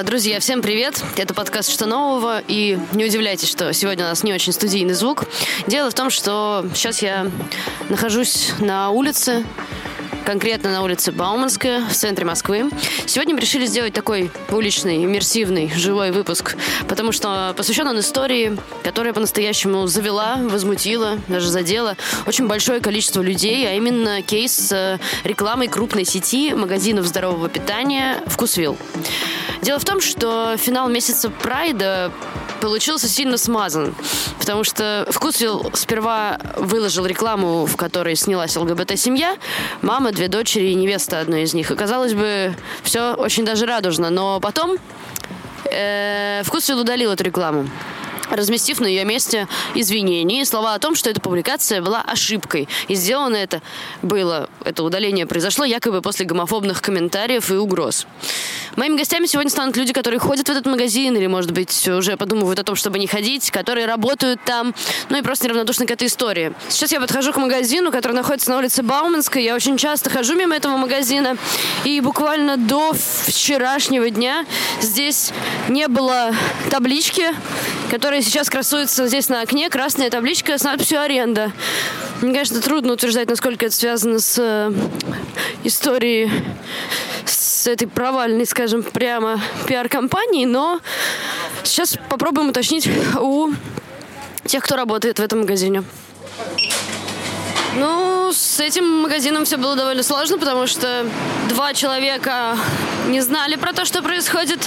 А, друзья, всем привет! Это подкаст «Что нового?» И не удивляйтесь, что сегодня у нас не очень студийный звук. Дело в том, что сейчас я нахожусь на улице конкретно на улице Бауманская, в центре Москвы. Сегодня мы решили сделать такой уличный, иммерсивный, живой выпуск, потому что посвящен он истории, которая по-настоящему завела, возмутила, даже задела очень большое количество людей, а именно кейс с рекламой крупной сети магазинов здорового питания «Вкусвилл». Дело в том, что финал месяца Прайда получился сильно смазан, потому что Вкусвилл сперва выложил рекламу, в которой снялась ЛГБТ-семья, мама, две дочери и невеста одной из них. И, казалось бы, все очень даже радужно, но потом э, Вкусвилл удалил эту рекламу разместив на ее месте извинения и слова о том, что эта публикация была ошибкой. И сделано это было, это удаление произошло якобы после гомофобных комментариев и угроз. Моими гостями сегодня станут люди, которые ходят в этот магазин или, может быть, уже подумывают о том, чтобы не ходить, которые работают там, ну и просто неравнодушны к этой истории. Сейчас я подхожу к магазину, который находится на улице Бауманской. Я очень часто хожу мимо этого магазина, и буквально до вчерашнего дня здесь не было таблички, которая сейчас красуется здесь на окне, красная табличка с надписью «Аренда». Мне, конечно, трудно утверждать, насколько это связано с э, историей, с этой провальной, скажем, прямо пиар-компанией, но сейчас попробуем уточнить у тех, кто работает в этом магазине. Ну, с этим магазином все было довольно сложно, потому что два человека не знали про то, что происходит,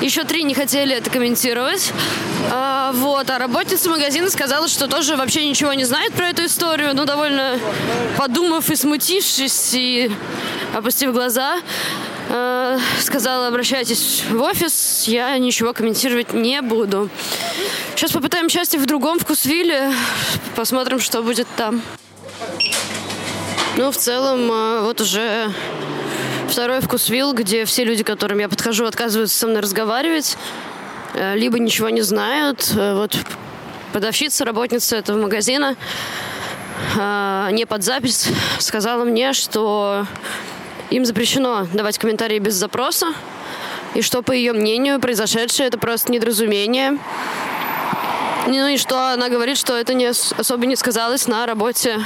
еще три не хотели это комментировать. А, вот, а работница магазина сказала, что тоже вообще ничего не знает про эту историю, но довольно подумав и смутившись, и опустив глаза, э, сказала, обращайтесь в офис, я ничего комментировать не буду. Сейчас попытаем счастье в другом вкусвилле, посмотрим, что будет там. Ну, в целом, э, вот уже второй вкусвилл, где все люди, к которым я подхожу, отказываются со мной разговаривать, э, либо ничего не знают. Э, вот продавщица, работница этого магазина не под запись сказала мне, что им запрещено давать комментарии без запроса, и что, по ее мнению, произошедшее это просто недоразумение. Ну и что она говорит, что это не особо не сказалось на работе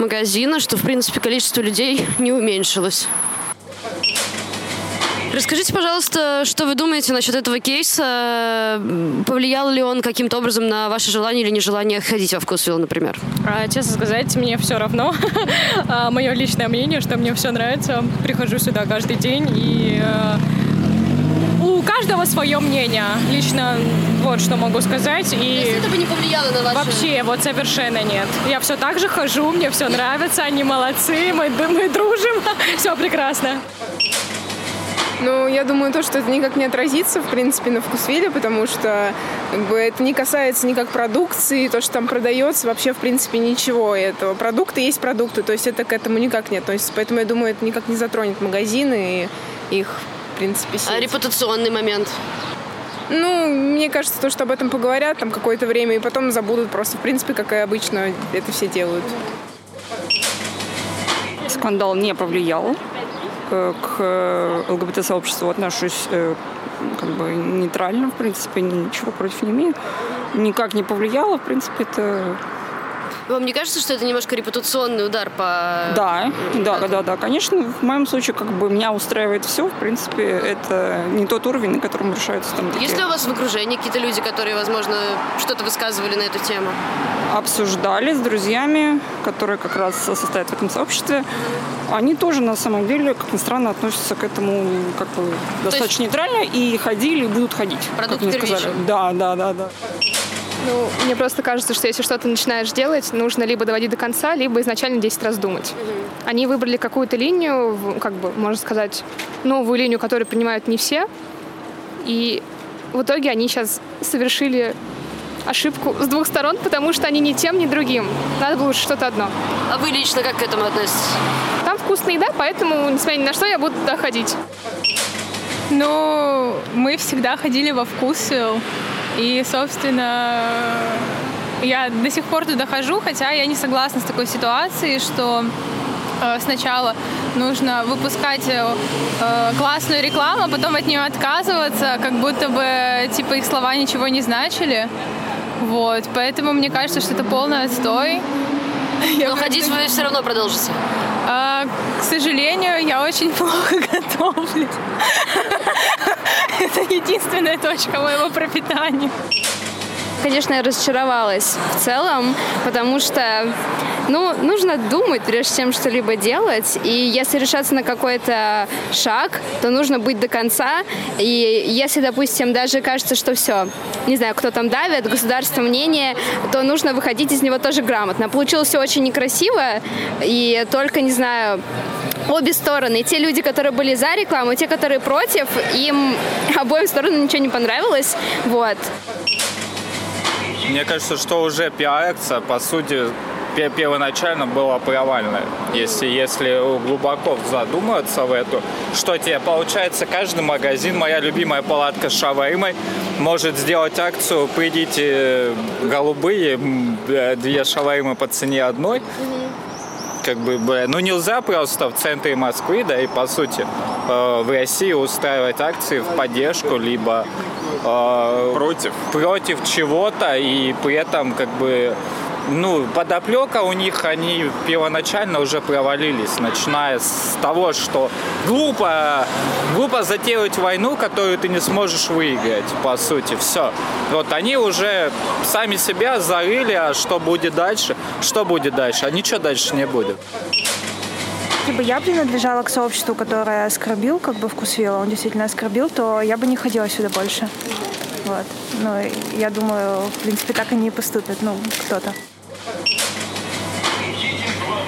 магазина, что, в принципе, количество людей не уменьшилось. Расскажите, пожалуйста, что вы думаете насчет этого кейса? Повлиял ли он каким-то образом на ваше желание или нежелание ходить во вкусвилл, например? А, честно сказать, мне все равно. а, мое личное мнение, что мне все нравится. Прихожу сюда каждый день и э, у каждого свое мнение. Лично вот что могу сказать. И То есть это бы не повлияло на ваше... Вообще, вот совершенно нет. Я все так же хожу, мне все нравится, они молодцы, мы, мы дружим, все прекрасно. Ну, я думаю, то, что это никак не отразится, в принципе, на вкусвиле, потому что как бы, это не касается никак продукции, то, что там продается, вообще, в принципе, ничего этого. Продукты есть продукты, то есть это к этому никак не относится. Поэтому я думаю, это никак не затронет магазины и их принципе, сеть. А репутационный момент? Ну, мне кажется, то, что об этом поговорят там какое-то время, и потом забудут просто, в принципе, как и обычно это все делают. Скандал не повлиял. К э, ЛГБТ-сообществу отношусь э, как бы нейтрально, в принципе, ничего против не имею. Никак не повлияло, в принципе, это вам не кажется, что это немножко репутационный удар по... Да, да, да, да, конечно. В моем случае как бы меня устраивает все. В принципе, это не тот уровень, на котором решаются там такие... Есть ли у вас в окружении какие-то люди, которые, возможно, что-то высказывали на эту тему? Обсуждали с друзьями, которые как раз состоят в этом сообществе. Они тоже, на самом деле, как ни странно, относятся к этому как бы достаточно нейтрально и ходили, и будут ходить. Продукт как мне сказали. Да, да, да, да. Ну, мне просто кажется, что если что-то начинаешь делать, нужно либо доводить до конца, либо изначально 10 раз думать. Mm-hmm. Они выбрали какую-то линию, как бы, можно сказать, новую линию, которую принимают не все. И в итоге они сейчас совершили ошибку с двух сторон, потому что они ни тем, ни другим. Надо было что-то одно. А вы лично как к этому относитесь? Там вкусная еда, поэтому, несмотря ни на что, я буду туда ходить. Ну, мы всегда ходили во вкус. И, собственно, я до сих пор туда хожу, хотя я не согласна с такой ситуацией, что э, сначала нужно выпускать э, э, классную рекламу, а потом от нее отказываться, как будто бы типа их слова ничего не значили. Вот, поэтому мне кажется, что это полный отстой. Но ходить вы все равно продолжите. К сожалению, я очень плохо готовлю. Это единственная точка моего пропитания. Конечно, я разочаровалась в целом, потому что ну, нужно думать, прежде чем что-либо делать. И если решаться на какой-то шаг, то нужно быть до конца. И если, допустим, даже кажется, что все, не знаю, кто там давит, государство мнение, то нужно выходить из него тоже грамотно. Получилось все очень некрасиво, и только, не знаю, обе стороны. И те люди, которые были за рекламу, и те, которые против, им обоим сторонам ничего не понравилось. Вот. Мне кажется, что уже пиар-акция, по сути, первоначально была провальной. Если, если глубоко задуматься в эту, что тебе получается, каждый магазин, моя любимая палатка с шавармой, может сделать акцию, придите голубые, две шавармы по цене одной. Как бы, ну нельзя просто в центре Москвы, да, и по сути э, в России устраивать акции в поддержку, либо э, против. против чего-то и при этом как бы ну, подоплека у них, они первоначально уже провалились, начиная с того, что глупо, глупо затеять войну, которую ты не сможешь выиграть, по сути, все. Вот они уже сами себя зарыли, а что будет дальше? Что будет дальше? А ничего дальше не будет. Если бы я принадлежала к сообществу, которое оскорбил как бы вкус вилла, он действительно оскорбил, то я бы не ходила сюда больше. Вот. Но я думаю, в принципе, так они и поступят, ну, кто-то.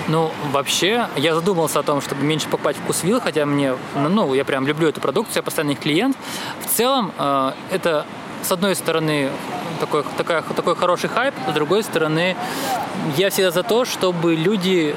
Ну, вообще, я задумался о том, чтобы меньше покупать вкусвилл, хотя мне, ну, я прям люблю эту продукцию, я постоянный клиент. В целом, э, это, с одной стороны, такой, такая, такой хороший хайп, с другой стороны, я всегда за то, чтобы люди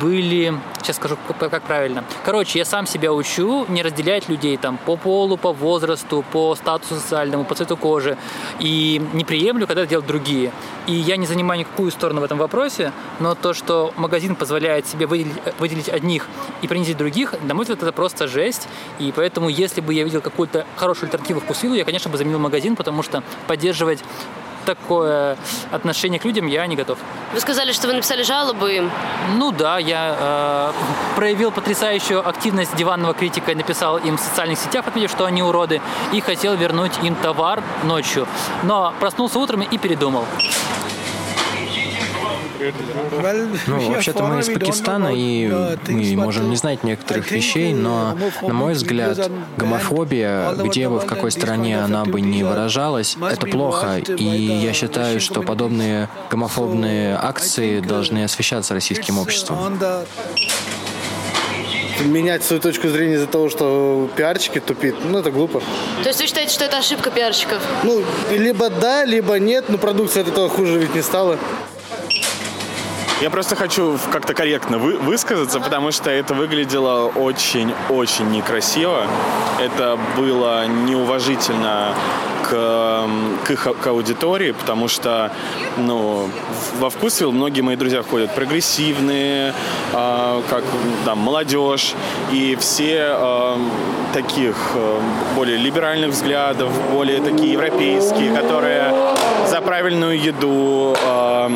были, сейчас скажу, как правильно. Короче, я сам себя учу не разделять людей там по полу, по возрасту, по статусу социальному, по цвету кожи. И не приемлю, когда это делают другие. И я не занимаю никакую сторону в этом вопросе, но то, что магазин позволяет себе выделить, выделить одних и принизить других, на мой взгляд, это просто жесть. И поэтому, если бы я видел какую-то хорошую альтернативу вкусвиллу, я, конечно, бы заменил магазин, потому что поддерживать такое отношение к людям я не готов. Вы сказали, что вы написали жалобу им. Ну да, я э, проявил потрясающую активность диванного критика и написал им в социальных сетях, отметив, что они уроды, и хотел вернуть им товар ночью. Но проснулся утром и передумал. Ну, вообще-то мы из Пакистана, и мы можем не знать некоторых вещей, но, на мой взгляд, гомофобия, где бы, в какой стране она бы не выражалась, это плохо. И я считаю, что подобные гомофобные акции должны освещаться российским обществом менять свою точку зрения из-за того, что пиарщики тупит, ну, это глупо. То есть вы считаете, что это ошибка пиарщиков? Ну, либо да, либо нет, но продукция от этого хуже ведь не стала. Я просто хочу как-то корректно вы, высказаться, потому что это выглядело очень-очень некрасиво. Это было неуважительно к, к их к аудитории, потому что ну, во вкусвилл многие мои друзья ходят прогрессивные, э, как там молодежь, и все э, таких э, более либеральных взглядов, более такие европейские, которые за правильную еду, э,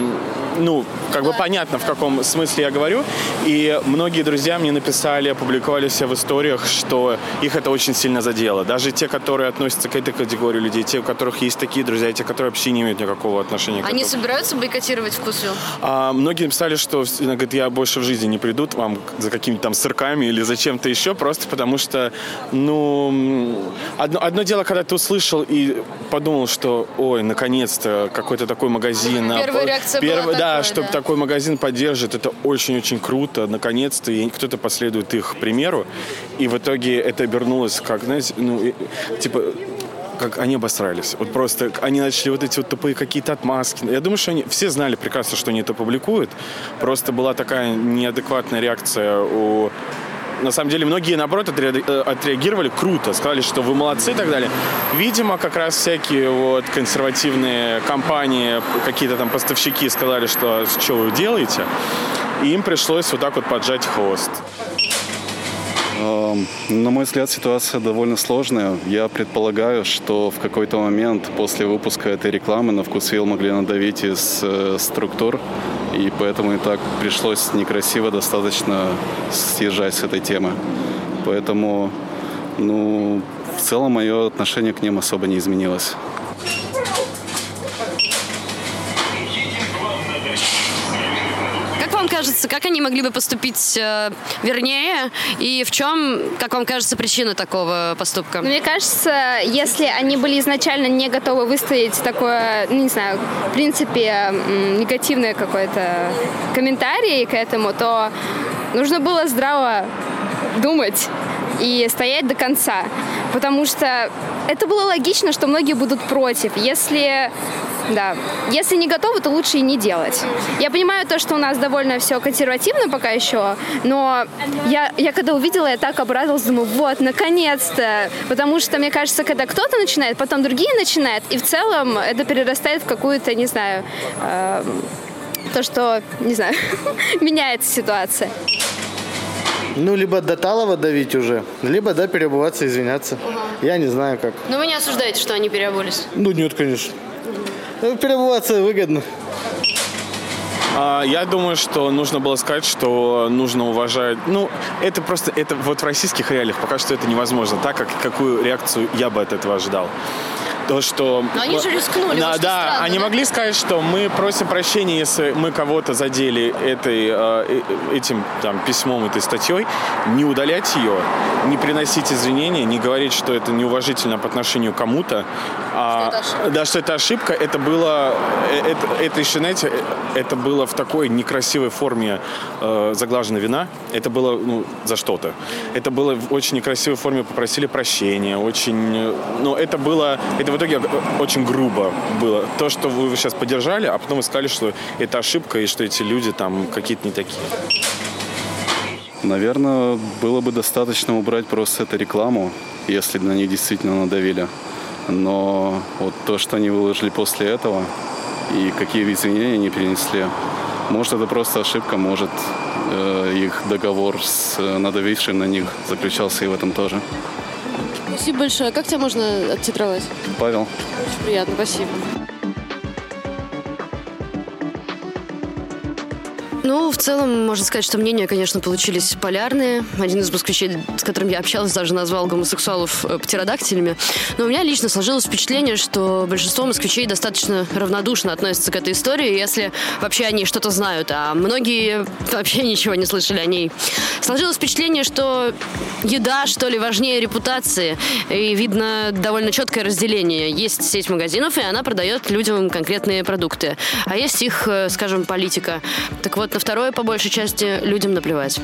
ну, как бы понятно, в каком смысле я говорю. И многие друзья мне написали, опубликовали все в историях, что их это очень сильно задело. Даже те, которые относятся к этой категории людей, те, у которых есть такие друзья, и те, которые вообще не имеют никакого отношения к Они этому. собираются бойкотировать вкусвилл? А, многие написали, что говорит, я больше в жизни не приду вам за какими-то там сырками или за чем-то еще, просто потому что, ну, одно, одно дело, когда ты услышал и подумал, что, ой, наконец-то какой-то такой магазин. Первая реакция была Первый, Да, такой, чтобы да. Такой магазин поддержит, это очень-очень круто, наконец-то, кто-то последует их примеру, и в итоге это обернулось как, знаете, ну, типа, как они обосрались. Вот просто они начали вот эти вот тупые какие-то отмазки. Я думаю, что они все знали прекрасно, что они это публикуют. Просто была такая неадекватная реакция у на самом деле многие, наоборот, э, отреагировали круто, сказали, что вы молодцы и так далее. Видимо, как раз всякие вот консервативные компании, какие-то там поставщики сказали, что что вы делаете, и им пришлось вот так вот поджать хвост. На мой взгляд, ситуация довольно сложная. Я предполагаю, что в какой-то момент после выпуска этой рекламы на вкусвилл могли надавить из э, структур, и поэтому и так пришлось некрасиво достаточно съезжать с этой темы. Поэтому, ну, в целом мое отношение к ним особо не изменилось. Кажется, как они могли бы поступить э, вернее? И в чем, как вам кажется, причина такого поступка? Мне кажется, если они были изначально не готовы выставить такое, ну, не знаю, в принципе, негативное какое-то комментарий к этому, то нужно было здраво думать и стоять до конца. Потому что это было логично, что многие будут против. Если да. Если не готовы, то лучше и не делать. Я понимаю то, что у нас довольно все консервативно пока еще, но я, я когда увидела, я так обрадовалась, думаю, вот, наконец-то. Потому что, мне кажется, когда кто-то начинает, потом другие начинают, и в целом это перерастает в какую-то, не знаю, э, то, что, не знаю, меняется ситуация. Ну, либо до Талова давить уже, либо, да, переобуваться, извиняться. Угу. Я не знаю, как. Но вы не осуждаете, что они переобулись? Ну, нет, конечно. Ну, выгодно. А, я думаю, что нужно было сказать, что нужно уважать. Ну, это просто, это вот в российских реалиях пока что это невозможно, так как какую реакцию я бы от этого ожидал то, что... Но они же рискнули. Да, да странно, они да? могли сказать, что мы просим прощения, если мы кого-то задели этой, э, э, этим там, письмом, этой статьей, не удалять ее, не приносить извинения, не говорить, что это неуважительно по отношению к кому-то. А, что да, что это ошибка. Это было... Э, это, это еще, знаете, это было в такой некрасивой форме э, заглажена вина. Это было ну, за что-то. Это было в очень некрасивой форме, попросили прощения. Очень... Ну, это было... Это в итоге очень грубо было. То, что вы сейчас поддержали, а потом вы сказали, что это ошибка и что эти люди там какие-то не такие. Наверное, было бы достаточно убрать просто эту рекламу, если на них действительно надавили. Но вот то, что они выложили после этого, и какие извинения они принесли, может, это просто ошибка, может, э, их договор с надавившим на них заключался и в этом тоже. Спасибо большое. Как тебя можно оттитровать? Павел. Очень приятно, спасибо. В целом, можно сказать, что мнения, конечно, получились полярные. Один из москвичей, с которым я общалась, даже назвал гомосексуалов э, птеродактилями. Но у меня лично сложилось впечатление, что большинство москвичей достаточно равнодушно относятся к этой истории, если вообще они что-то знают, а многие вообще ничего не слышали о ней. Сложилось впечатление, что еда, что ли, важнее репутации. И видно довольно четкое разделение. Есть сеть магазинов, и она продает людям конкретные продукты. А есть их, э, скажем, политика. Так вот, на второе, по большей части, людям наплевать.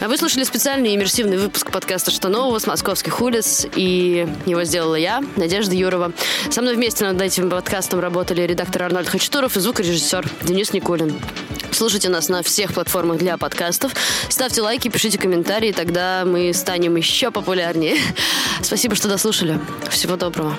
А вы слушали специальный иммерсивный выпуск подкаста «Что нового» с московских улиц, и его сделала я, Надежда Юрова. Со мной вместе над этим подкастом работали редактор Арнольд Хачатуров и звукорежиссер Денис Никулин. Слушайте нас на всех платформах для подкастов. Ставьте лайки, пишите комментарии, тогда мы станем еще популярнее. Спасибо, что дослушали. Всего доброго.